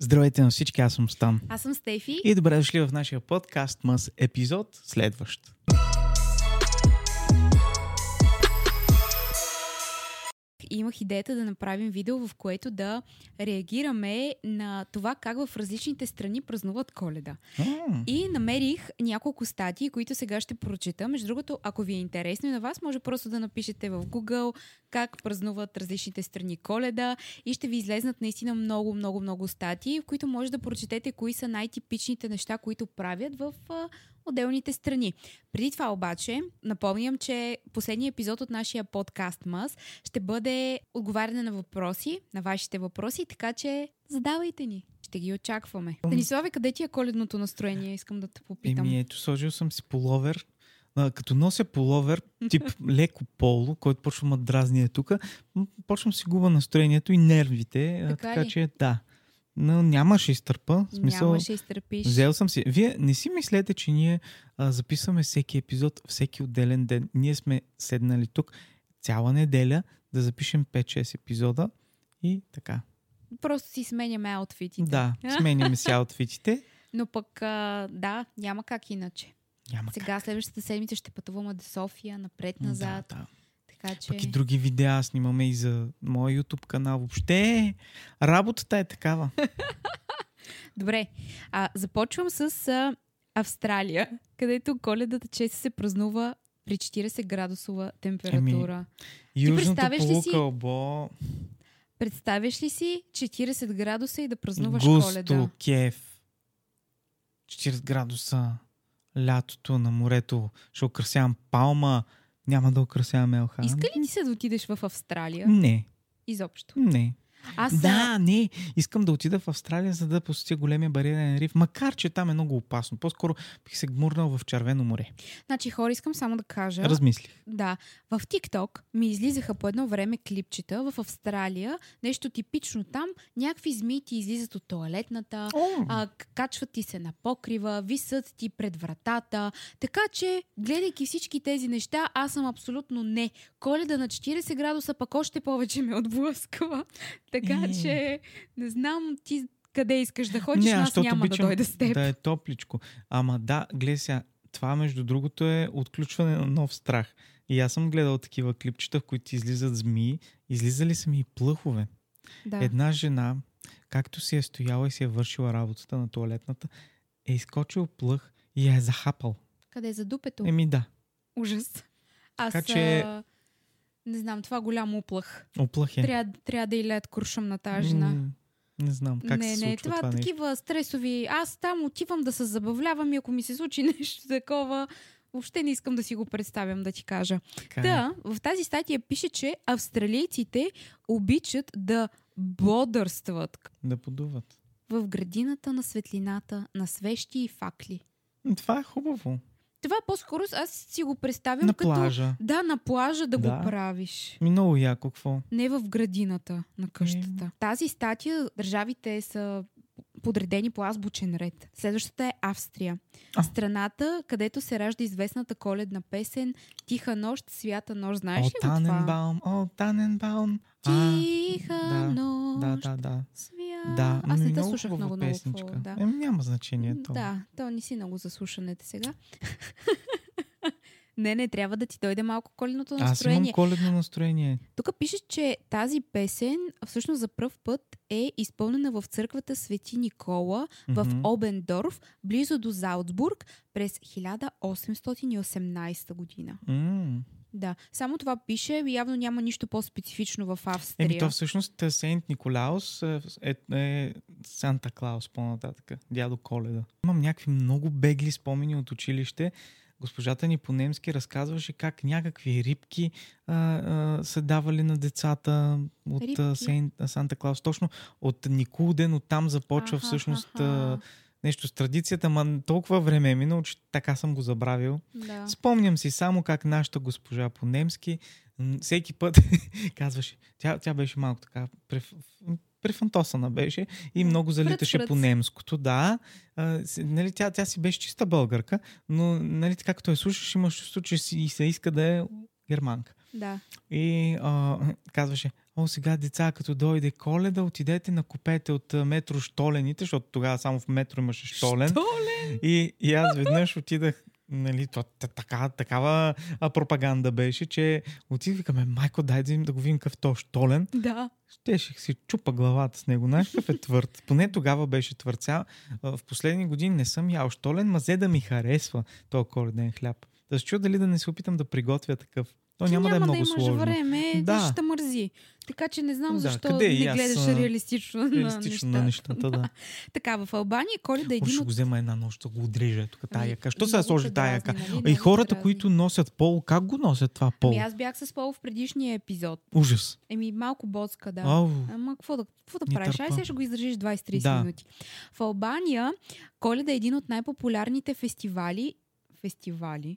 Здравейте на всички, аз съм Стан. Аз съм Стефи. И добре дошли в нашия подкаст Мъс епизод следващ. Имах идеята да направим видео, в което да реагираме на това как в различните страни празнуват коледа. Mm. И намерих няколко статии, които сега ще прочета. Между другото, ако ви е интересно и на вас, може просто да напишете в Google как празнуват различните страни коледа и ще ви излезнат наистина много, много, много статии, в които може да прочетете кои са най-типичните неща, които правят в отделните страни. Преди това обаче, напомням, че последният епизод от нашия подкаст МАС ще бъде отговаряне на въпроси, на вашите въпроси, така че задавайте ни. Ще ги очакваме. Станиславе, къде ти е коледното настроение? Искам да те попитам. Еми ето, сложил съм си половер. А, като нося половер, тип леко поло, който почва ма дразни тук, почвам си губа настроението и нервите. Така така ли? че да. Но нямаше изтърпа. В смисъл, Няма ще изтърпиш. Взел съм си. Вие не си мислете, че ние а, записваме всеки епизод, всеки отделен ден. Ние сме седнали тук цяла неделя да запишем 5-6 епизода и така. Просто си сменяме аутфитите. Да, сменяме си аутфитите. Но пък, а, да, няма как иначе. Няма Сега, следващата седмица ще пътуваме до София, напред-назад. Да, да. Така че... Пък и други видеа снимаме и за моя YouTube канал. Въобще работата е такава. Добре, а, започвам с а, Австралия, където коледата често се празнува при 40 градусова температура. Южното представяш ли си- полукълбо, Представяш ли си 40 градуса и да празнуваш густо, коледа? кеф, 40 градуса, лятото на морето, ще украсявам палма, няма да украсявам Елхан. Иска ли ти се да отидеш в Австралия? Не, Изобщо. не. Аз а, Да, не. Искам да отида в Австралия, за да посетя големия бариерен риф, макар че там е много опасно. По-скоро бих се гмурнал в Червено море. Значи, хора, искам само да кажа. Размислих. Да, в TikTok ми излизаха по едно време клипчета в Австралия, нещо типично там, някакви змии ти излизат от туалетната, а, к- качват ти се на покрива, висат ти пред вратата. Така че, гледайки всички тези неща, аз съм абсолютно не. Коледа на 40 градуса пък още повече ме отблъсква. Така Е. че, не знам ти къде искаш да ходиш, не, аз няма обичам да дойда с теб. Да е топличко. Ама да, гледай сега, това между другото е отключване на нов страх. И аз съм гледал такива клипчета, в които излизат змии. Излизали са ми и плъхове. Да. Една жена, както си е стояла и си е вършила работата на туалетната, е изкочил плъх и я е захапал. Къде е за дупето? Еми да, Ужас. Аз Така че- а, не знам, това голям уплах. оплъх е. Трябва, трябва да и лед куршам на тази жена. М, Не знам как не, се не, случва това, това, нещо. такива стресови. Аз там отивам да се забавлявам и ако ми се случи нещо такова, въобще не искам да си го представям, да ти кажа. Така е. Да, в тази статия пише, че австралийците обичат да бодърстват Да подуват. в градината на светлината, на свещи и факли. Това е хубаво. Това по-скоро аз си го представям На като... плажа. Да, на плажа да, Да. го правиш. Ми много яко, какво? Не в градината на къщата. Е. Тази статия държавите са подредени по азбучен ред. Следващата е Австрия. А. Страната, където се ражда известната коледна песен Тиха нощ, свята нощ. Знаеш О, ли го това? Таненбаум, о, Таненбаум. А, Тиха да, нощ, Да, да, да. Свята... Да, Аз не те много слушах много, много. песничка. какво- Да. Еми, няма значение то. да, то не си много за слушането сега. не, не, трябва да ти дойде малко коледното Аз имам настроение. коледно настроение. Тук пише, че тази песен всъщност за пръв път е изпълнена в църквата Свети Никола в Мгм. Обендорф, близо до Заутсбург, през 1818 година. М. Да, само това пише, явно няма нищо по-специфично в Австрия. Еми, то всъщност е Сейнт Николаус е, е, е Санта Клаус по-нататък. Дядо Коледа. Имам някакви много бегли спомени от училище. Госпожата ни по-немски разказваше как някакви рибки а, а, са давали на децата от а, Санта Клаус. Точно от Никулден, от там започва Аха, всъщност аха. Нещо с традицията, ма толкова време е минало, че така съм го забравил. Да. Спомням си само как нашата госпожа по-немски всеки път казваше, тя, тя беше малко така преф, префантосана беше и много залиташе по немското. Да, а, нали, тя, тя си беше чиста българка, но нали, така като я слушаш, имаш чувство, че си и се иска да е германка. Да. И а, казваше, О, сега деца, като дойде коледа, отидете накупете от а, метро штолените, защото тогава само в метро имаше штолен. Штолен! И, и аз веднъж отидах, нали, то, та- така, такава а, пропаганда беше, че отидах и викаме, майко, дай да, им да го видим какъв то штолен. Да. Щеше си чупа главата с него. Знаеш какъв е твърд? Поне тогава беше твърд. Сега, в последни години не съм ял штолен, мазе да ми харесва този коледен хляб. Да се чуя дали да не се опитам да приготвя такъв. То Ти няма, да е много имаш сложно. време, Да. да. ще мързи. Така че не знам Да, защо къде и не гледаш реалистично, Реалистично на на нещата. нещата, да. Така, в Албания коледа е О, един ще от... го взема една нощ, да го отрежа тук тая Ами, яка. Що сега сложи тая яка? нали? И Много те хората, дразни. които носят пол, как го носят това пол? Ами аз бях с Пол в предишния епизод. Ужас. Еми, малко боцка, да. Ау. Ама какво да, какво да правиш? Ай сега ще го издържиш 20-30 Да. минути. В Албания коледа е един от най-популярните фестивали. Фестивали.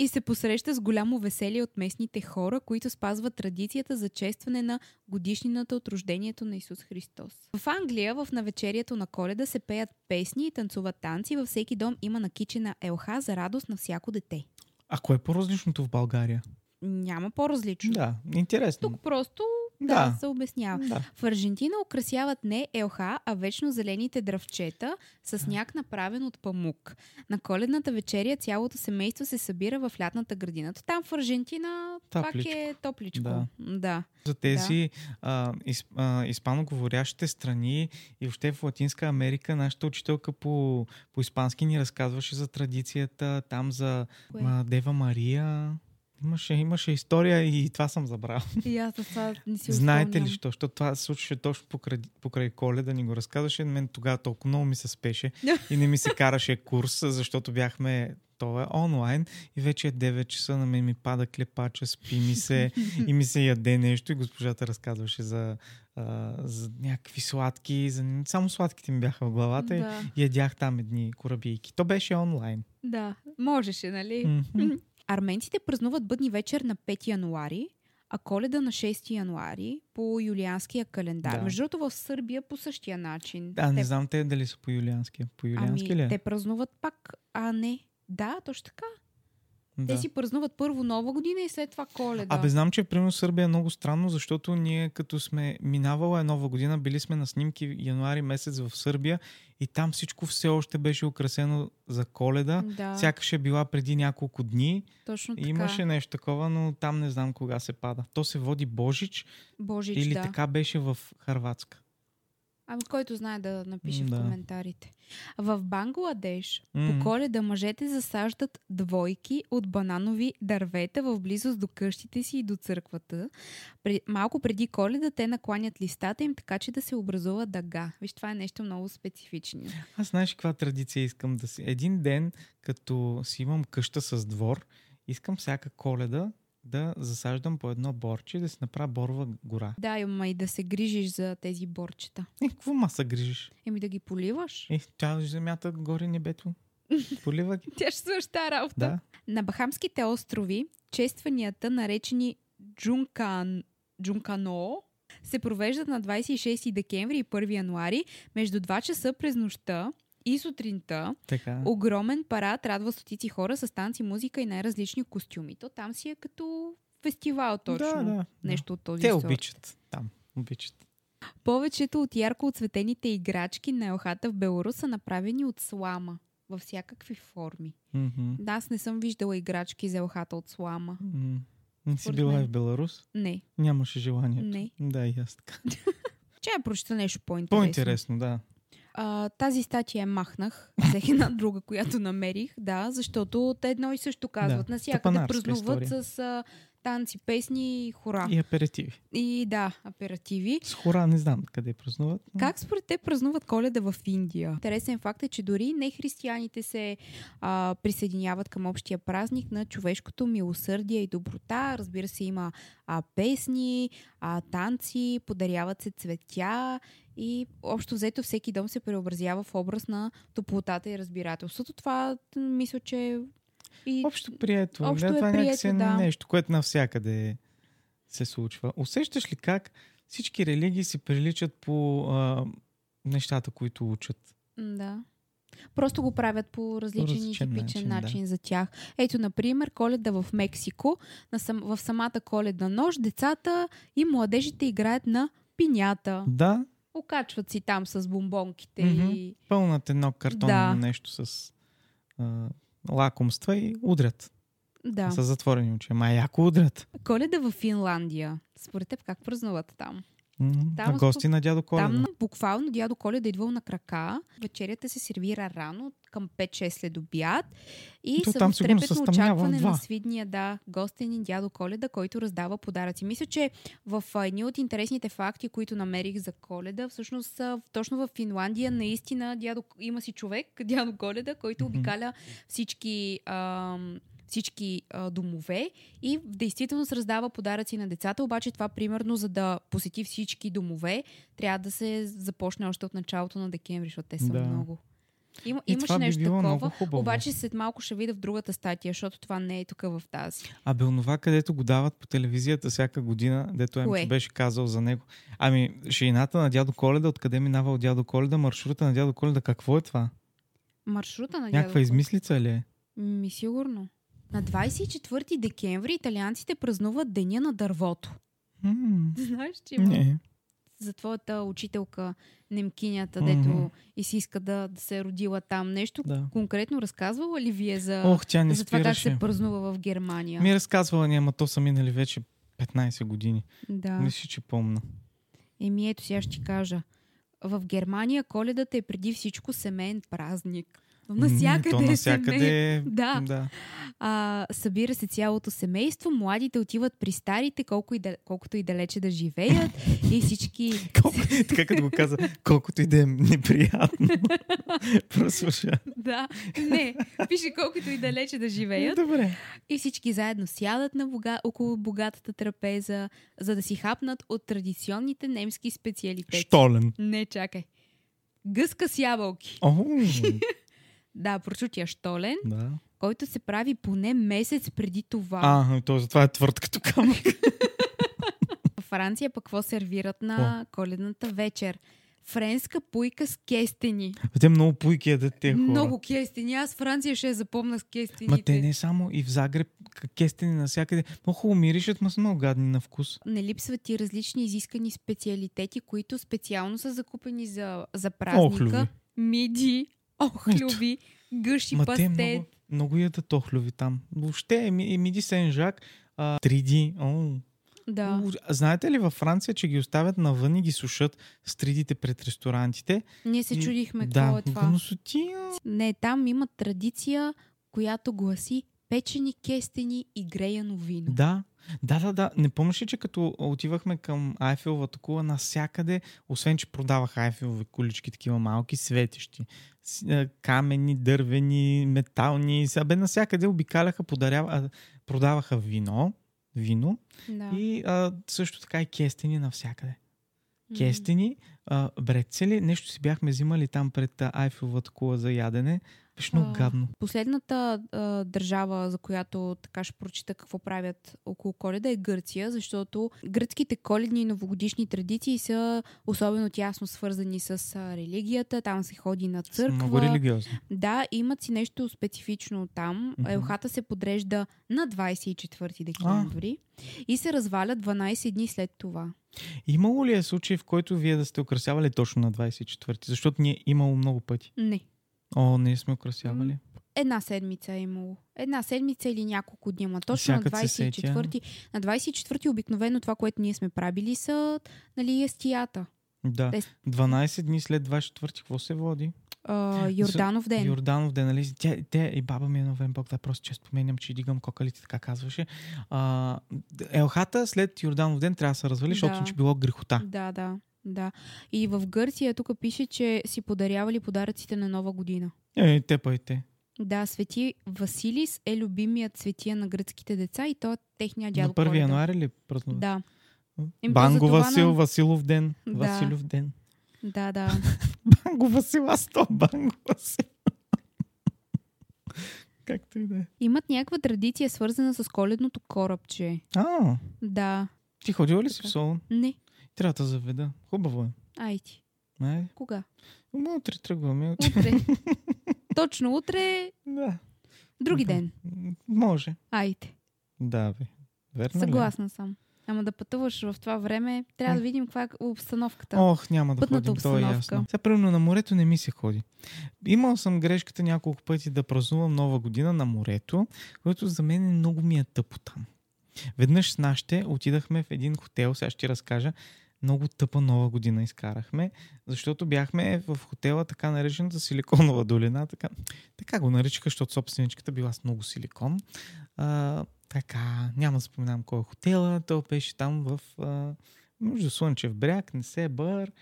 И се посреща с голямо веселие от местните хора, които спазват традицията за честване на годишнината от рождението на Исус Христос. В Англия, в навечерието на коледа се пеят песни и танцуват танци. Във всеки дом има накичена елха за радост на всяко дете. А кое е по-различното в България? Няма по-различно. Да, интересно. Тук просто Да. да, се обяснява. Да. В Аржентина украсяват не елха, а вечно зелените дръвчета с сняг направен от памук. На коледната вечеря цялото семейство се събира в лятната градина. Там в Аржентина пак Топличко. е топличко. Да. да. За тези а, из, а, испаноговорящите страни и въобще в Латинска Америка, нашата учителка по, по испански ни разказваше за традицията там за Кое? Дева Мария. Имаше, имаше история и това съм забрал. И аз това не си Знаете ли що? Защото това се случваше точно покрай, покрай коледа, ни го разказваше. Мен тогава толкова много ми се спеше и не ми се караше курс, защото бяхме това е онлайн и вече е 9 часа, на мен ми пада клепача, спи ми се и ми се яде нещо и госпожата разказваше за, а, за някакви сладки, за... само сладките ми бяха в главата и Да, ядях там едни корабийки. То беше онлайн. да, можеше, нали? Мгм. Арменците празнуват бъдни вечер на 5 януари, а коледа на 6 януари по юлианския календар. Да. Между другото в Сърбия по същия начин. Да, не Те- знам те дали са по юлиански. По юлиански ами, ли? е? те празнуват пак, а не. Да, точно така. Те си празнуват първо нова година и след това коледа. Абе, знам, че примерно Сърбия е много странно, защото ние като сме минавала е нова година, били сме на снимки януари месец в Сърбия и там всичко все още беше украсено за коледа. да, Сякаш е била преди няколко дни. точно така. имаше нещо такова, но там не знам кога се пада. То се води Божич Божич, или да. така беше в Харватска. Ами който знае да напише Да. в коментарите. В Бангладеш М. по коледа мъжете засаждат двойки от бананови дървета в близост до къщите си и до църквата. Пре- малко преди коледа те накланят листата им така, че да се образува дъга. Виж, това е нещо много специфично. Аз знаеш каква традиция искам да си. Един ден, като си имам къща с двор, искам всяка коледа да засаждам по едно борче и да си направя борова гора. Да, има и да се грижиш за тези борчета. Е, какво маса грижиш? Еми да ги поливаш. Е, тя земята горе небето. Полива ги. Тя ще свърши работа. Да. На Бахамските острови честванията, наречени Джункан... Джункано, се провеждат на 26 декември и 1 януари между 2 часа през нощта и сутринта. Така. Огромен парад радва стотици хора с танци, музика и най-различни костюми. То там си е като фестивал точно. Да, да. Нещо от този Те сорт. обичат. Там. Обичат. Повечето от ярко оцветените играчки на елхата в Беларус са направени от слама във всякакви форми. Мгм. Да, аз не съм виждала играчки за елхата от слама. М. Не си била мен. в Беларус? Не. Нямаше желание. Не. Да, и аз така. Че я прочета нещо по-интересно. По-интересно, да. А, тази статия махнах. Взех една друга, която намерих. Да, защото те едно и също казват. Да, Насякъде празнуват с а, танци, песни хора. И аперитиви. И да, аперативи. С хора не знам къде празнуват. но- Как според те празнуват коледа в Индия? Интересен факт е, че дори не християните се а, присъединяват към общия празник на човешкото милосърдие и доброта. Разбира се, има а, песни, а, танци, подаряват се цветя и общо взето всеки дом се преобразява в образ на топлотата и разбирателството. Това мисля, че и Общо прието. Общо да, е това е някакси прието, да. нещо, което навсякъде се случва. Усещаш ли как всички религии си приличат по а, нещата, които учат? Да. Просто го правят по различен и различен типичен начин, начин, да. за тях. Ето, например, коледа в Мексико, на сам, в самата коледна нощ, децата и младежите играят на пинята. Да, Окачват си там с бомбонките Мгм. и... пълнат едно картонно Да. нещо с а, лакомства и удрят. Да. С затворени очи. Ма яко удрят. Коледа в Финландия. Според теб как празнуват там? М, Там а гости на дядо Коледа. Там буквално дядо Коледа идвал на крака. Вечерята се сервира рано, към 5-6 след обяд. И То там трепетно очакване два. на свидния да, гостен дядо Коледа, който раздава подаръци. Мисля, че в едни от интересните факти, които намерих за Коледа, всъщност точно в Финландия наистина дядо, има си човек, дядо Коледа, който обикаля всички... ам, всички а, домове и в действителност раздава подаръци на децата, обаче това примерно за да посети всички домове трябва да се започне още от началото на декември, защото те са Да. много. Има, И имаше би нещо било такова, обаче след малко ще видя в другата статия, защото това не е тук в тази. Абе, онова, където го дават по телевизията всяка година, дето? Емчо беше казал за него. Ами, ширината на дядо Коледа, откъде минава от дядо Коледа, маршрута на дядо Коледа, какво е това? Маршрута на дядо Някаква Коледа. измислица ли е? Ми сигурно. На 24 декември италианците празнуват Деня на дървото. М, Знаеш, че има Не. за твоята учителка немкинята, дето и си иска да, да се е родила там. Нещо Да. конкретно разказвала ли вие за, Ох, тя не за това как спираше. се празнува в Германия? Ми е разказвала ни, ама то са минали вече 15 години. Да. Мисля, че помна. Еми ето сега ще ти кажа. В Германия коледата е преди всичко семейен празник. Навсякъде То е навсякъде семейен. е... Да. да. А, събира се цялото семейство, младите отиват при старите, колко и да, колкото и далече да живеят и всички... Колко, така като го каза, колкото и да е неприятно. Прослуша. Да, не, пише колкото и далече да живеят. Добре. И всички заедно сядат на бога, около богатата трапеза, за да си хапнат от традиционните немски специалитети. Штолен. Не, чакай. Гъска с ябълки. О, Да, прочутия штолен, да. който се прави поне месец преди това. А, то затова е твърд като камък. Франция пък какво сервират на коледната вечер? Френска пуйка с кестени. Те много пуйки ядат те хора. Много кестени. Аз Франция ще я запомна с кестените. Ма те не само и в Загреб, кестени навсякъде. Много хубаво миришат, ма са много гадни на вкус. не липсват и различни изискани специалитети, които специално са закупени за, за празника. Охлюви. Миди, охлюви, гъши, Ма те пастет. много, много ядат охлюви там. Въобще, Еми- Емиди Сен-Жак, а, 3D. О, Да. Знаете ли във Франция, че ги оставят навън и ги сушат с 3D пред ресторантите? Ние се И- чудихме да, какво е това. гносотия. Не, там има традиция, която гласи печени кестени и греяно вино. Да, да, да, да. Не помниш ли, че като отивахме към Айфеловата кула, навсякъде, освен, че продаваха Айфелови кулички, такива малки, светещи, а, камени, дървени, метални, бе навсякъде обикаляха, подарява, продаваха вино, вино Да. и а, също така и кестени навсякъде. М. Кестени, а, брецели, нещо си бяхме взимали там пред а, Айфеловата кула за ядене. Много А, гадно. Последната а, държава, за която така ще прочита какво правят около коледа е Гърция, защото гръцките коледни и новогодишни традиции са особено тясно свързани с а, религията. Там се ходи на Са Много църква. религиозни. Да, имат си нещо специфично там. Мгм. Елхата се подрежда на 24 декември и се разваля 12 дни след това. Имало ли е случай, в който вие да сте украсявали точно на 24-ти? Защото ние имало много пъти. Не. О, не сме украсявали. Една седмица е имало. Една седмица или няколко дни, ма точно на Сякът се сетя. 24-ти. На 24-ти обикновено това, което ние сме правили са нали, естията. Да. Те- 12 дни след 24-ти, какво се води? А, Йорданов ден. Йорданов ден, нали? Тя, тя и баба ми е време, Бог да просто че споменям, че дигам кокалите, така казваше. А, елхата след Йорданов ден трябва да се развали, защото Да. иначе било грехота. Да, да, да. И в Гърция тук пише, че си подарявали подаръците на Нова година. Е, те па и те. Да, Свети Василис е любимият светия на гръцките деца и той е техния дядо на 1 Коледа. януари ли празнуват? Да, Им Банго то Васил, на- Василов ден. Да. Василов ден. да, да. Банго Васил, аз то Банго Васил. Както и да е. Имат някаква традиция, свързана с коледното корабче. А, Да. ти ходила ли си Така. в Солун? Не. Трябва да заведа. Хубаво е. Айти. Ай, Кога? ма утре тръгваме. Утре. Точно утре, Да. други ден. Може. Айде. Да, бе. Верно ли? е? Съгласна съм. Ама да пътуваш в това време, трябва да видим каква е обстановката. Ох, няма да Пътната ходим, то е обстановка. ясно. Сега, примерно, на морето не ми се ходи. Имал съм грешката няколко пъти да празнувам нова година на морето, което за мен много ми е тъпо там. Веднъж с нашите отидахме в един хотел, сега ще разкажа, много тъпа нова година изкарахме, защото бяхме в хотела така наречената Силиконова долина, така, така го наричаха, защото собственичката била с много силикон. А, така, няма да споменам кой е хотела, то беше там в а, между Слънчев бряг, Несебър.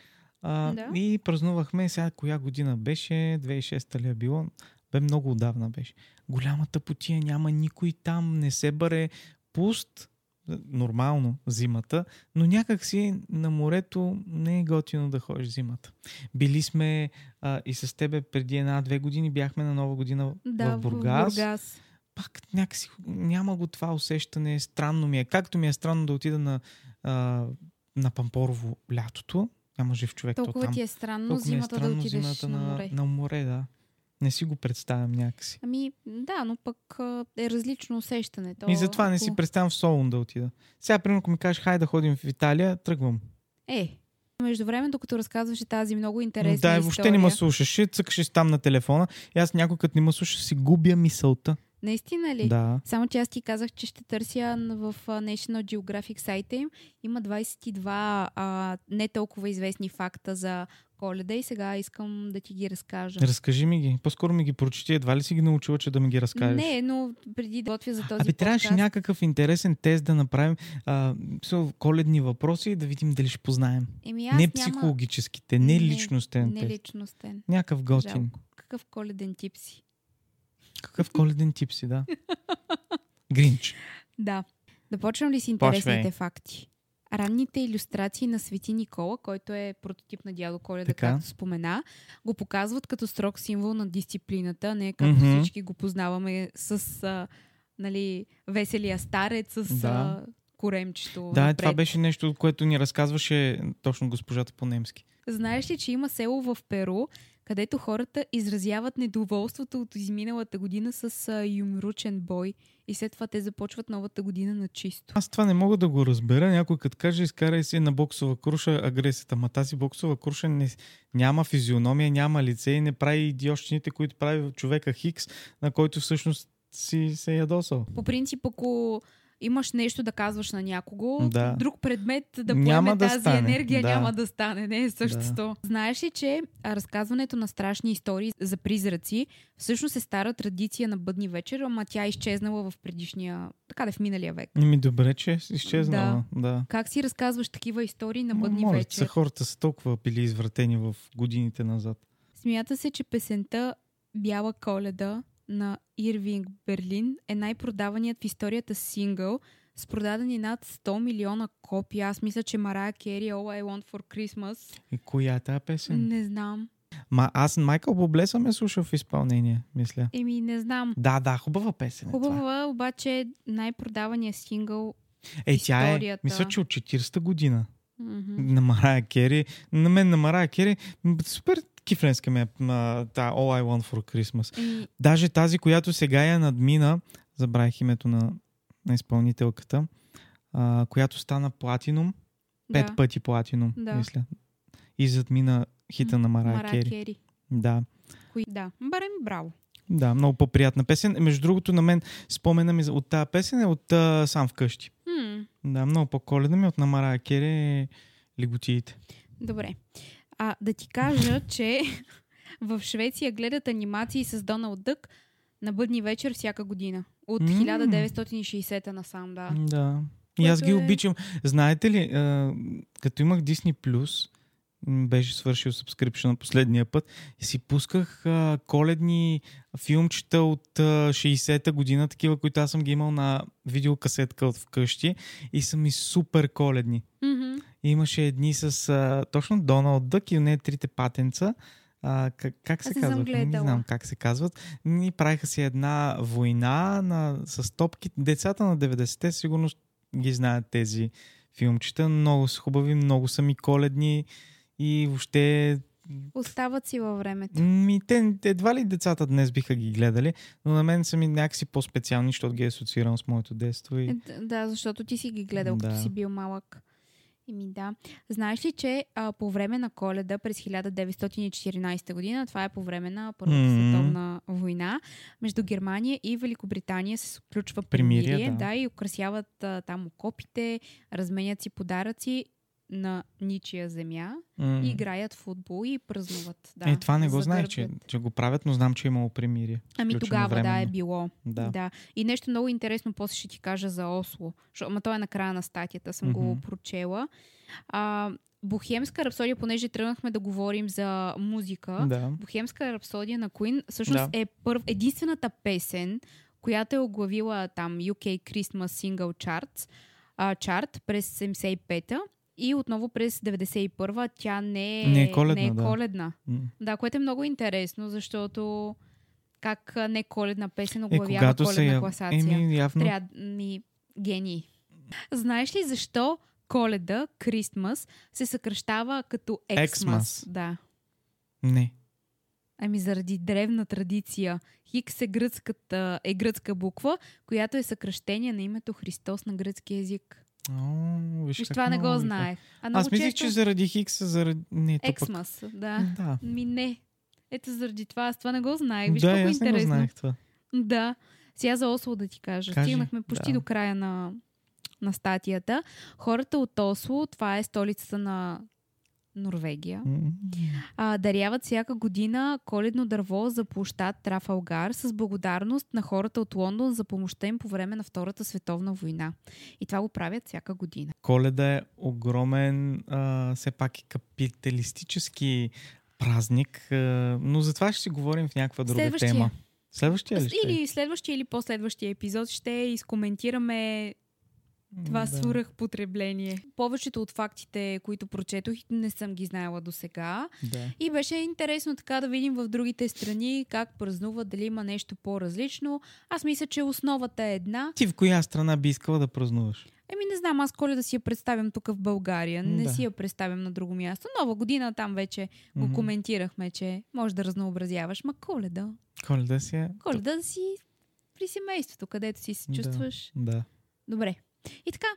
А, Да. И празнувахме, сега коя година беше, 2006 ли е било, бе много отдавна беше. Голямата потия, няма никой там, не се бъре пуст, нормално зимата, но някак си на морето не е готино да ходиш зимата. Били сме а, и с тебе преди една-две години бяхме на нова година да, в Бургас. В Бургас. Пак някакси няма го това усещане, странно ми е. Както ми е странно да отида на, а, на Пампорово лятото, няма жив човек то Толкова там. ти е странно Толкова е зимата да странно отидеш зимата на на, море. на море, да. Не си го представям някакси. Ами, да, но пък е различно усещането. И затова не си представям в Солун да отида. Сега, примерно, ако ми кажеш, хай да ходим в Италия, тръгвам. Е, между време, докато разказваше тази много интересна да, история. въобще не ме слушаше, цъкаше си там на телефона. И аз някой като не ме слуша, си губя мисълта. Наистина ли? Да. Само че аз ти казах, че ще търся в National Geographic сайта им. Има 22 а, не толкова известни факта за коледа и сега искам да ти ги разкажа. Разкажи ми ги. По-скоро ми ги прочети. Едва ли си ги научила, че да ми ги разкажеш? Не, но преди да готвя за този Абе, трябваше подкаст, някакъв интересен тест да направим. А, коледни въпроси и да видим дали ще познаем. Еми, аз не психологическите, не, Не, личностен Не тест. личностен. Някакъв готин. Жалко. Какъв коледен тип си? Какъв коледен тип си, да. Гринч. Да. Да почнем ли с Почвай. интересните факти? Ранните иллюстрации на Свети Никола, който е прототип на дядо Коледа, Така. както спомена, го показват като строг символ на дисциплината, не както Мгм. всички го познаваме с а, нали, веселия старец, с Да. а, коремчето. Да, напред. това беше нещо, което ни разказваше точно госпожата по-немски. Знаеш ли, че има село в Перу, където хората изразяват недоволството от изминалата година с а, юмручен бой и след това те започват новата година на чисто. Аз това не мога да го разбера. Някой като каже, изкарай си на боксова круша агресията. Ма тази боксова круша не, няма физиономия, няма лице и не прави идиощините, които прави човека Хикс, на който всъщност си се е ядосал. По принцип, ако имаш нещо да казваш на някого, Да. друг предмет да Няма поеме да тази стане, енергия да. няма да стане. Не е същото. Знаеш ли, че разказването на страшни истории за призраци всъщност е стара традиция на бъдни вечер, ама тя е изчезнала в предишния, така да е в миналия век. Ми добре, че е изчезнала. Да. да. Как си разказваш такива истории на бъдни може, вечер? Са, хората са толкова били извратени в годините назад. Смята се, че песента Бяла коледа на Ирвинг Берлин е най-продаваният в историята сингъл с продадени над 100 милиона копия. Аз мисля, че Марая Кери All I Want for Christmas. И коя е тази песен? Не знам. Ма аз Майкъл Бобле съм е слушал в изпълнение, мисля. Еми, не знам. Да, да, хубава песен е това. Хубава, обаче най-продаваният сингъл. Е, тя е, мисля, че от 40-та година. Мгм. на Марая Кери. На мен на Марая Кери супер кифренска ми е м, та All I Want for Christmas. Еми, Даже тази, която сега я надмина, забравих името на, на изпълнителката, а, която стана платинум, пет да. пъти платинум, Да. мисля. И задмина хита на Марая Марая Кери. Кери. Да. Кои... Да. Барем, браво. Да, много по-приятна песен. Между другото, на мен спомена ми от тази песен е от а, Сам вкъщи. Хм. Да, много по-коледна ми от на Марая Кери е Лиготиите. Добре. А да ти кажа, че в Швеция гледат анимации с Доналд Дък на бъдни вечер всяка година. От М. 1960 насам, да. Да. И аз ги е- обичам. Знаете ли, а, като имах Disney Plus, беше свършил subscription последния път и си пусках а, коледни филмчета от а, 60-та година, такива, които аз съм ги имал на видеокасетка от вкъщи и са ми супер коледни. Мгм. Имаше едни с а, точно Доналд Дък и не трите патенца. А, как, как се Аз не? Не знам как се казват. Ни правиха си една война на, с топки. Децата на 90-те сигурно ги знаят тези филмчета. Много са хубави, много са ми коледни и въобще Остават си във времето. Ми, те, едва ли децата днес биха ги гледали, но на мен са ми някакси по-специални, защото ги асоциирам с моето детство. И... Е, да, защото ти си ги гледал, Да. като си бил малък. Еми да. Знаеш ли, че а, по време на коледа през 1914 година, това е по време на Първата Мгм. световна война, между Германия и Великобритания се сключва Примирие, примирие, да. да, и украсяват а, там окопите, разменят си подаръци на ничия земя М. и играят футбол и празнуват. Да, е, това не го знаех, че, че го правят, но знам, че е имало примирие. Ами тогава, да, е временно. било. Да. Да. И нещо много интересно, после ще ти кажа за Осло. Ама то е на края на статията, съм го Мгм. прочела. А, Бохемска рапсодия, понеже тръгнахме да говорим за музика, Да. Бохемска рапсодия на Queen всъщност Да. е първ, единствената песен, която е оглавила там UK Christmas Single Charts, а, чарт през 75-та и отново през 91-та тя не е, Не е коледна, не е да. коледна. М. Да, което е много интересно, защото как не коледна песен Е, оглавява се коледна я... класация. Еми, явно... Трябва ми гении. Знаеш ли защо коледа, Christmas, се съкръщава като? Xmas. Да. Не. Ами заради древна традиция. Хикс е, гръцката, е гръцка буква, която е съкръщение на името Христос на гръцки язик. О, виж, Виж, това не го ви- знаех. А Аз мислих, често... че заради Хикса, заради... Не, то пък... Да. Да. Ми не. Ето заради това. Аз това не го знаех. Виж да, колко аз не го интересно. знаех това. Да. Сега за Осло да ти кажа. Кажи, Стигнахме почти да. до края на, на статията. Хората от Осло, това е столицата на Норвегия, а, даряват всяка година коледно дърво за площад Трафалгар с благодарност на хората от Лондон за помощта им по време на Втората световна война. И това го правят всяка година. Коледа е огромен, а, все пак и капиталистически празник, а, но за това ще си говорим в някаква друга Следващия. тема. Следващия ли ще? Или следващия или последващия епизод ще изкоментираме това да. свръхпотребление. Повечето от фактите, които прочетох, не съм ги знаела до сега. Да. И беше интересно така да видим в другите страни как празнуват, дали има нещо по-различно. Аз мисля, че основата е една. Ти в коя страна би искала да празнуваш? Еми не знам, аз коледа си я представям тук в България. Не Да. си я представям на друго място. Нова година там вече го Мгм. коментирахме, че може да разнообразяваш. Ма коледа. Коледа си е... Коледа да си при семейството, където си се Да. чувстваш. Да. Добре. И така,